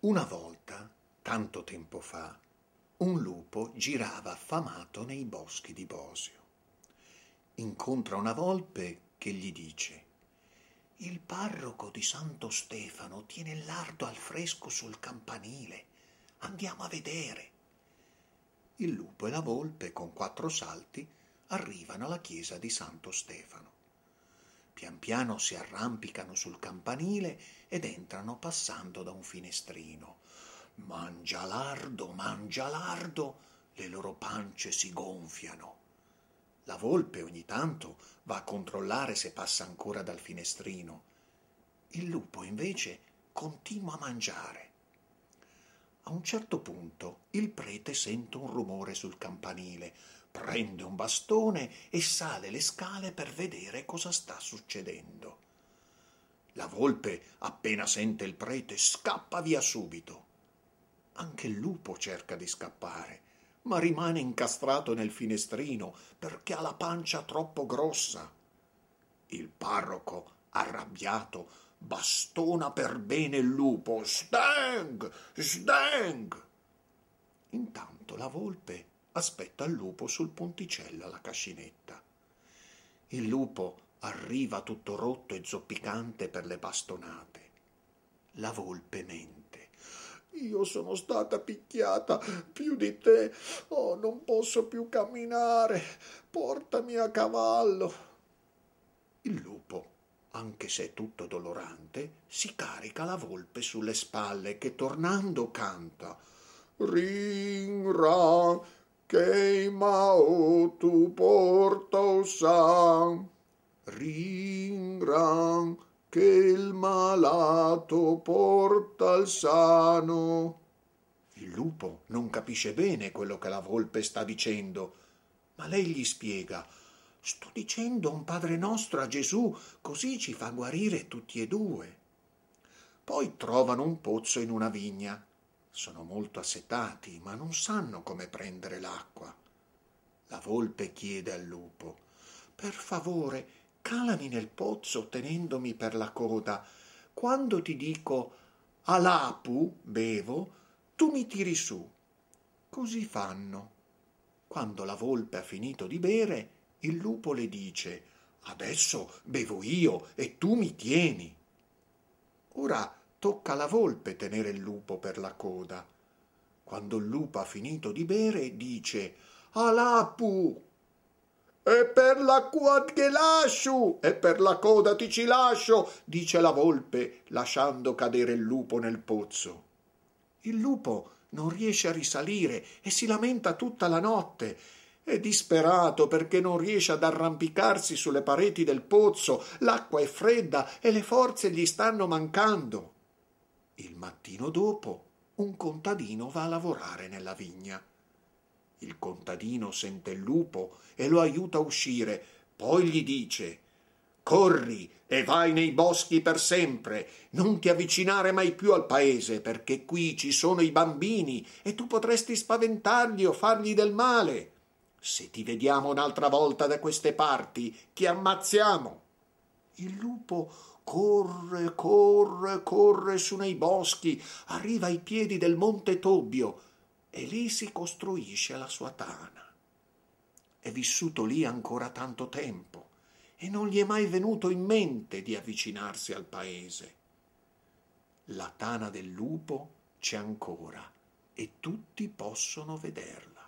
Una volta, tanto tempo fa, un lupo girava affamato nei boschi di Bosio. Incontra una volpe che gli dice Il parroco di Santo Stefano tiene il lardo al fresco sul campanile. Andiamo a vedere. Il lupo e la volpe, con quattro salti, arrivano alla chiesa di Santo Stefano. Pian piano si arrampicano sul campanile ed entrano passando da un finestrino. Mangia lardo, mangia lardo, le loro pance si gonfiano. La volpe ogni tanto va a controllare se passa ancora dal finestrino. Il lupo invece continua a mangiare. A un certo punto il prete sente un rumore sul campanile prende un bastone e sale le scale per vedere cosa sta succedendo. La volpe, appena sente il prete, scappa via subito. Anche il lupo cerca di scappare, ma rimane incastrato nel finestrino perché ha la pancia troppo grossa. Il parroco, arrabbiato, bastona per bene il lupo. Steng! Steng! Intanto la volpe aspetta il lupo sul ponticello alla cascinetta. Il lupo arriva tutto rotto e zoppicante per le bastonate. La volpe mente. Io sono stata picchiata più di te. Oh, non posso più camminare. Portami a cavallo. Il lupo, anche se è tutto dolorante, si carica la volpe sulle spalle che tornando canta. Ring, rang, che Mao tu porta sa, ringran che il malato porta il sano. Il lupo non capisce bene quello che la volpe sta dicendo, ma lei gli spiega Sto dicendo un Padre nostro a Gesù, così ci fa guarire tutti e due. Poi trovano un pozzo in una vigna sono molto assetati, ma non sanno come prendere l'acqua. La volpe chiede al lupo Per favore, calami nel pozzo tenendomi per la coda. Quando ti dico Alapu, bevo, tu mi tiri su. Così fanno. Quando la volpe ha finito di bere, il lupo le dice Adesso bevo io e tu mi tieni. Ora tocca alla volpe tenere il lupo per la coda. Quando il lupo ha finito di bere, dice Alapu! E per l'acqua che lascio, e per la coda ti ci lascio, dice la volpe, lasciando cadere il lupo nel pozzo. Il lupo non riesce a risalire e si lamenta tutta la notte. È disperato perché non riesce ad arrampicarsi sulle pareti del pozzo, l'acqua è fredda e le forze gli stanno mancando. Il mattino dopo un contadino va a lavorare nella vigna. Il contadino sente il lupo e lo aiuta a uscire, poi gli dice Corri e vai nei boschi per sempre, non ti avvicinare mai più al paese, perché qui ci sono i bambini e tu potresti spaventarli o fargli del male. Se ti vediamo un'altra volta da queste parti, ti ammazziamo. Il lupo corre, corre, corre su nei boschi, arriva ai piedi del monte Tobbio e lì si costruisce la sua tana. È vissuto lì ancora tanto tempo e non gli è mai venuto in mente di avvicinarsi al paese. La tana del lupo c'è ancora e tutti possono vederla.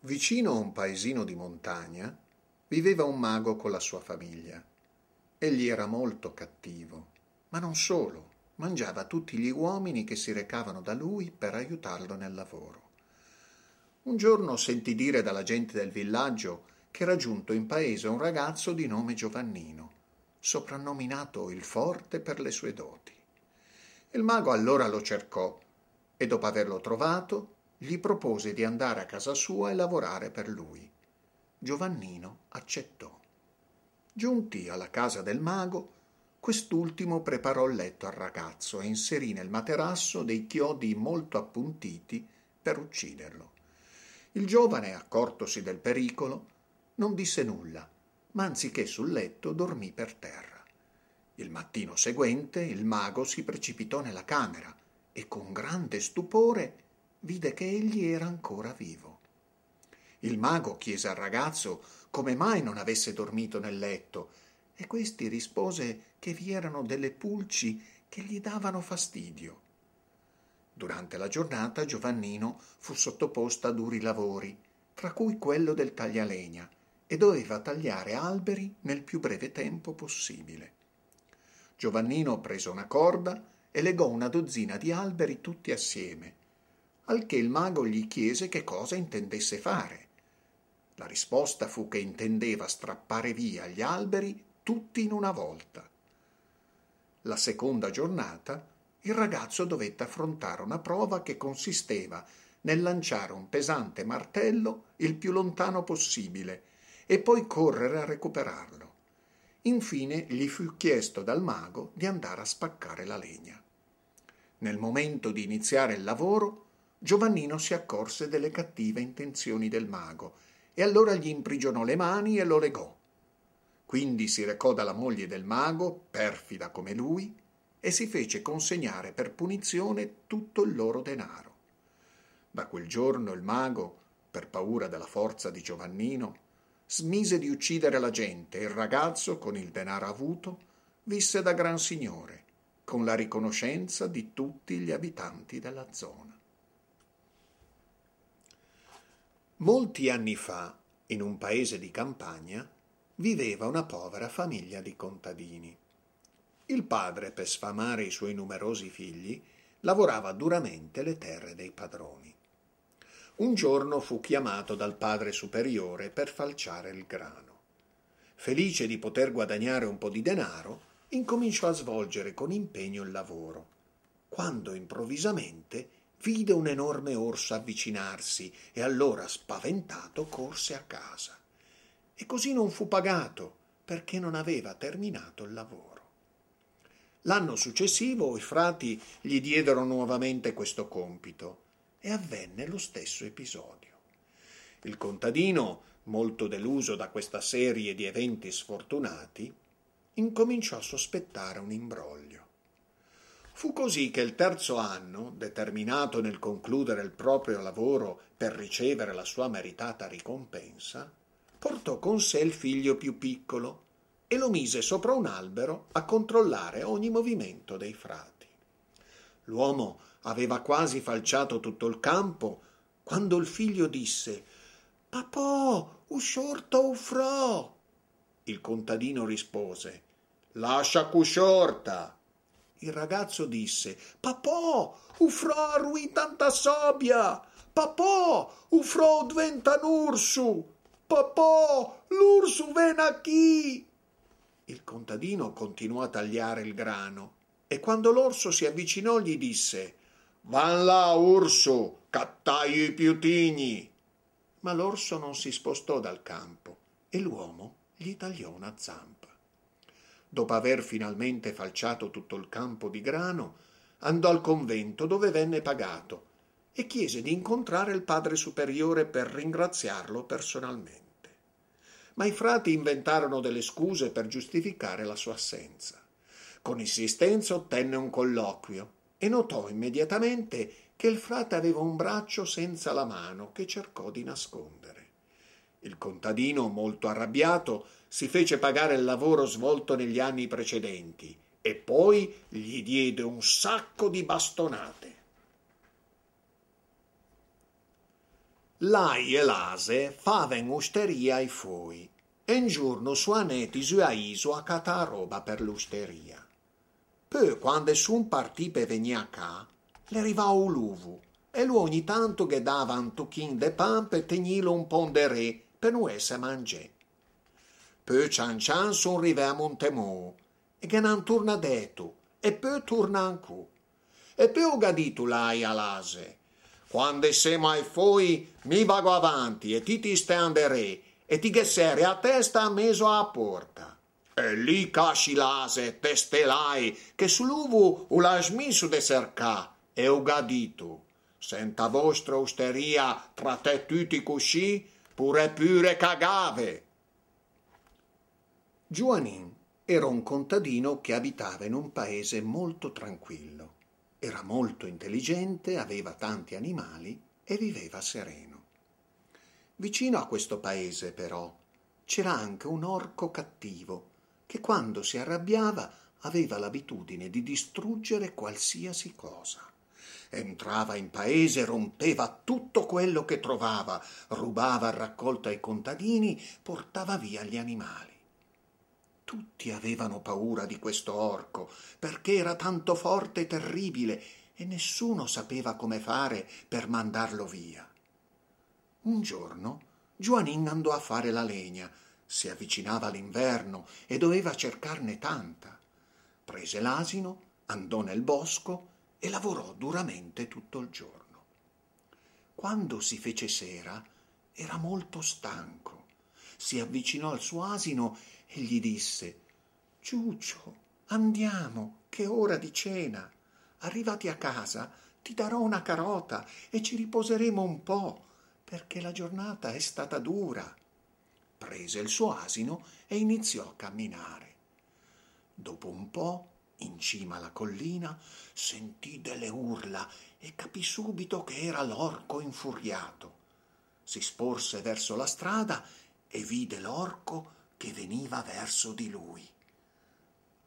Vicino a un paesino di montagna viveva un mago con la sua famiglia. Egli era molto cattivo, ma non solo, mangiava tutti gli uomini che si recavano da lui per aiutarlo nel lavoro. Un giorno sentì dire dalla gente del villaggio che era giunto in paese un ragazzo di nome Giovannino, soprannominato il Forte per le sue doti. Il mago allora lo cercò e dopo averlo trovato gli propose di andare a casa sua e lavorare per lui. Giovannino accettò. Giunti alla casa del mago, quest'ultimo preparò il letto al ragazzo e inserì nel materasso dei chiodi molto appuntiti per ucciderlo. Il giovane, accortosi del pericolo, non disse nulla, ma anziché sul letto dormì per terra. Il mattino seguente il mago si precipitò nella camera e con grande stupore vide che egli era ancora vivo. Il mago chiese al ragazzo come mai non avesse dormito nel letto e questi rispose che vi erano delle pulci che gli davano fastidio. Durante la giornata Giovannino fu sottoposto a duri lavori, tra cui quello del taglialegna, e doveva tagliare alberi nel più breve tempo possibile. Giovannino prese una corda e legò una dozzina di alberi tutti assieme, al che il mago gli chiese che cosa intendesse fare. La risposta fu che intendeva strappare via gli alberi tutti in una volta. La seconda giornata il ragazzo dovette affrontare una prova che consisteva nel lanciare un pesante martello il più lontano possibile e poi correre a recuperarlo. Infine gli fu chiesto dal mago di andare a spaccare la legna. Nel momento di iniziare il lavoro, Giovannino si accorse delle cattive intenzioni del mago e allora gli imprigionò le mani e lo legò. Quindi si recò dalla moglie del mago, perfida come lui, e si fece consegnare per punizione tutto il loro denaro. Da quel giorno il mago, per paura della forza di Giovannino, smise di uccidere la gente e il ragazzo, con il denaro avuto, visse da gran signore, con la riconoscenza di tutti gli abitanti della zona. Molti anni fa, in un paese di campagna, viveva una povera famiglia di contadini. Il padre, per sfamare i suoi numerosi figli, lavorava duramente le terre dei padroni. Un giorno fu chiamato dal padre superiore per falciare il grano. Felice di poter guadagnare un po' di denaro, incominciò a svolgere con impegno il lavoro, quando improvvisamente vide un enorme orso avvicinarsi e allora spaventato corse a casa. E così non fu pagato perché non aveva terminato il lavoro. L'anno successivo i frati gli diedero nuovamente questo compito e avvenne lo stesso episodio. Il contadino, molto deluso da questa serie di eventi sfortunati, incominciò a sospettare un imbroglio. Fu così che il terzo anno, determinato nel concludere il proprio lavoro per ricevere la sua meritata ricompensa, portò con sé il figlio più piccolo e lo mise sopra un albero a controllare ogni movimento dei frati. L'uomo aveva quasi falciato tutto il campo quando il figlio disse Papà, usciorto ufrò. Il contadino rispose Lascia cusciorta il ragazzo disse Papà, ufrò arrui tanta sabbia! Papà, ufrò diventa un urso! Papà, l'urso viene qui! Il contadino continuò a tagliare il grano e quando l'orso si avvicinò gli disse Van là, urso, cattaio i piutigni! Ma l'orso non si spostò dal campo e l'uomo gli tagliò una zampa dopo aver finalmente falciato tutto il campo di grano, andò al convento dove venne pagato e chiese di incontrare il padre superiore per ringraziarlo personalmente. Ma i frati inventarono delle scuse per giustificare la sua assenza. Con insistenza ottenne un colloquio e notò immediatamente che il frate aveva un braccio senza la mano che cercò di nascondere. Il contadino, molto arrabbiato, si fece pagare il lavoro svolto negli anni precedenti e poi gli diede un sacco di bastonate. L'ai e l'ase faven osteria ai fuoi e un giorno suaneti su a iso a catà roba per l'osteria. Poi, quando sun partì per venire a ca, le arrivò un luvo e lui ogni tanto che dava un tocchino de pan per tegnilo un ponderé per non essere mangiare. Poi cian cian son rive a Montemò e che non torna detto e poi torna ancora. E poi ho gadito l'ai all'ase. Quando siamo ai foi mi vago avanti e ti ti standerei e ti che sere a testa a meso a porta. E lì casci l'ase, testelai, che sull'uvo o l'ha smesso de cercà e ho gadito. Senta vostra osteria tra te tutti così, pure pure cagave. Giuanin, Era un contadino che abitava in un paese molto tranquillo. Era molto intelligente, aveva tanti animali e viveva sereno. Vicino a questo paese, però, c'era anche un orco cattivo che quando si arrabbiava aveva l'abitudine di distruggere qualsiasi cosa. Entrava in paese, rompeva tutto quello che trovava, rubava il raccolto ai contadini, portava via gli animali. Tutti avevano paura di questo orco, perché era tanto forte e terribile, e nessuno sapeva come fare per mandarlo via. Un giorno Giuanin andò a fare la legna, si avvicinava l'inverno e doveva cercarne tanta. Prese l'asino, andò nel bosco e lavorò duramente tutto il giorno. Quando si fece sera, era molto stanco. Si avvicinò al suo asino e gli disse Ciuccio, andiamo, che è ora di cena. Arrivati a casa ti darò una carota e ci riposeremo un po', perché la giornata è stata dura. Prese il suo asino e iniziò a camminare. Dopo un po', in cima alla collina, sentì delle urla e capì subito che era l'orco infuriato. Si sporse verso la strada e vide l'orco che veniva verso di lui.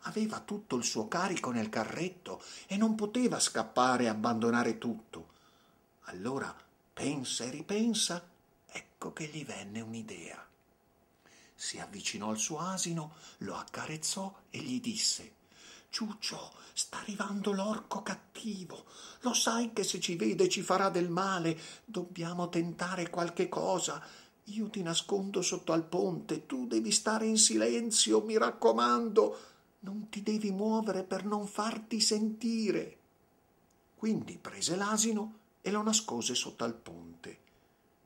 Aveva tutto il suo carico nel carretto e non poteva scappare e abbandonare tutto. Allora pensa e ripensa, ecco che gli venne un'idea. Si avvicinò al suo asino, lo accarezzò e gli disse Ciuccio, sta arrivando l'orco cattivo. Lo sai che se ci vede ci farà del male. Dobbiamo tentare qualche cosa. Io ti nascondo sotto al ponte, tu devi stare in silenzio, mi raccomando. Non ti devi muovere per non farti sentire. Quindi prese l'asino e lo nascose sotto al ponte.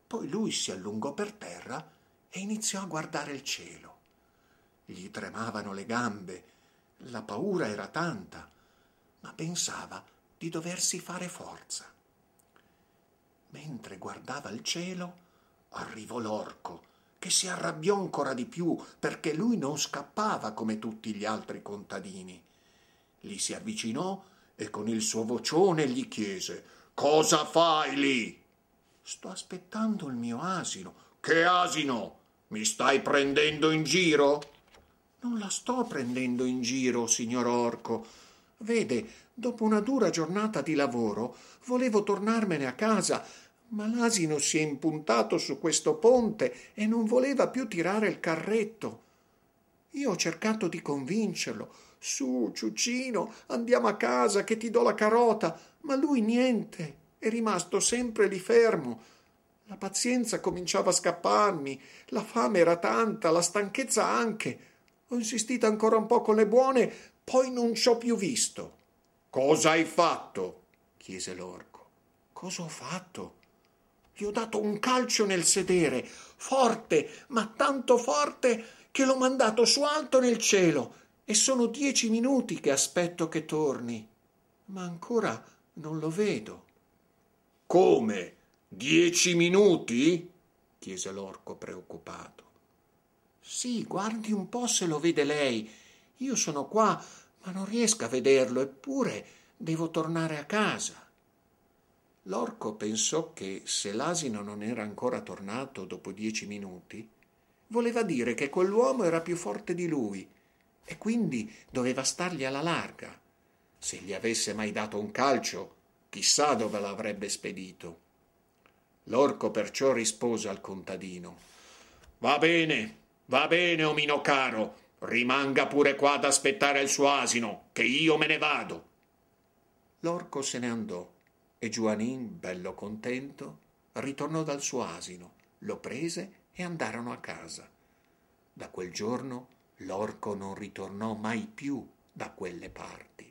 Poi lui si allungò per terra e iniziò a guardare il cielo. Gli tremavano le gambe, la paura era tanta, ma pensava di doversi fare forza. Mentre guardava il cielo, arrivò l'orco, che si arrabbiò ancora di più perché lui non scappava come tutti gli altri contadini. Gli si avvicinò e con il suo vocione gli chiese Cosa fai lì? Sto aspettando il mio asino. Che asino? Mi stai prendendo in giro? Non la sto prendendo in giro, signor Orco. Vede, dopo una dura giornata di lavoro, volevo tornarmene a casa ma l'asino si è impuntato su questo ponte e non voleva più tirare il carretto. Io ho cercato di convincerlo. Su, Ciuccino, andiamo a casa che ti do la carota. Ma lui niente, è rimasto sempre lì fermo. La pazienza cominciava a scapparmi, la fame era tanta, la stanchezza anche. Ho insistito ancora un po' con le buone, poi non ci ho più visto. Cosa hai fatto? chiese l'orco. Cosa ho fatto? Gli ho dato un calcio nel sedere, forte, ma tanto forte che l'ho mandato su alto nel cielo e sono dieci minuti che aspetto che torni. Ma ancora non lo vedo. Come? Dieci minuti? chiese l'orco preoccupato. Sì, guardi un po' se lo vede lei. Io sono qua, ma non riesco a vederlo, eppure devo tornare a casa. L'orco pensò che se l'asino non era ancora tornato dopo dieci minuti, voleva dire che quell'uomo era più forte di lui e quindi doveva stargli alla larga. Se gli avesse mai dato un calcio, chissà dove l'avrebbe spedito. L'orco perciò rispose al contadino Va bene, va bene, omino caro, rimanga pure qua ad aspettare il suo asino, che io me ne vado. L'orco se ne andò e Giuanin, bello contento, ritornò dal suo asino, lo prese e andarono a casa. Da quel giorno l'orco non ritornò mai più da quelle parti.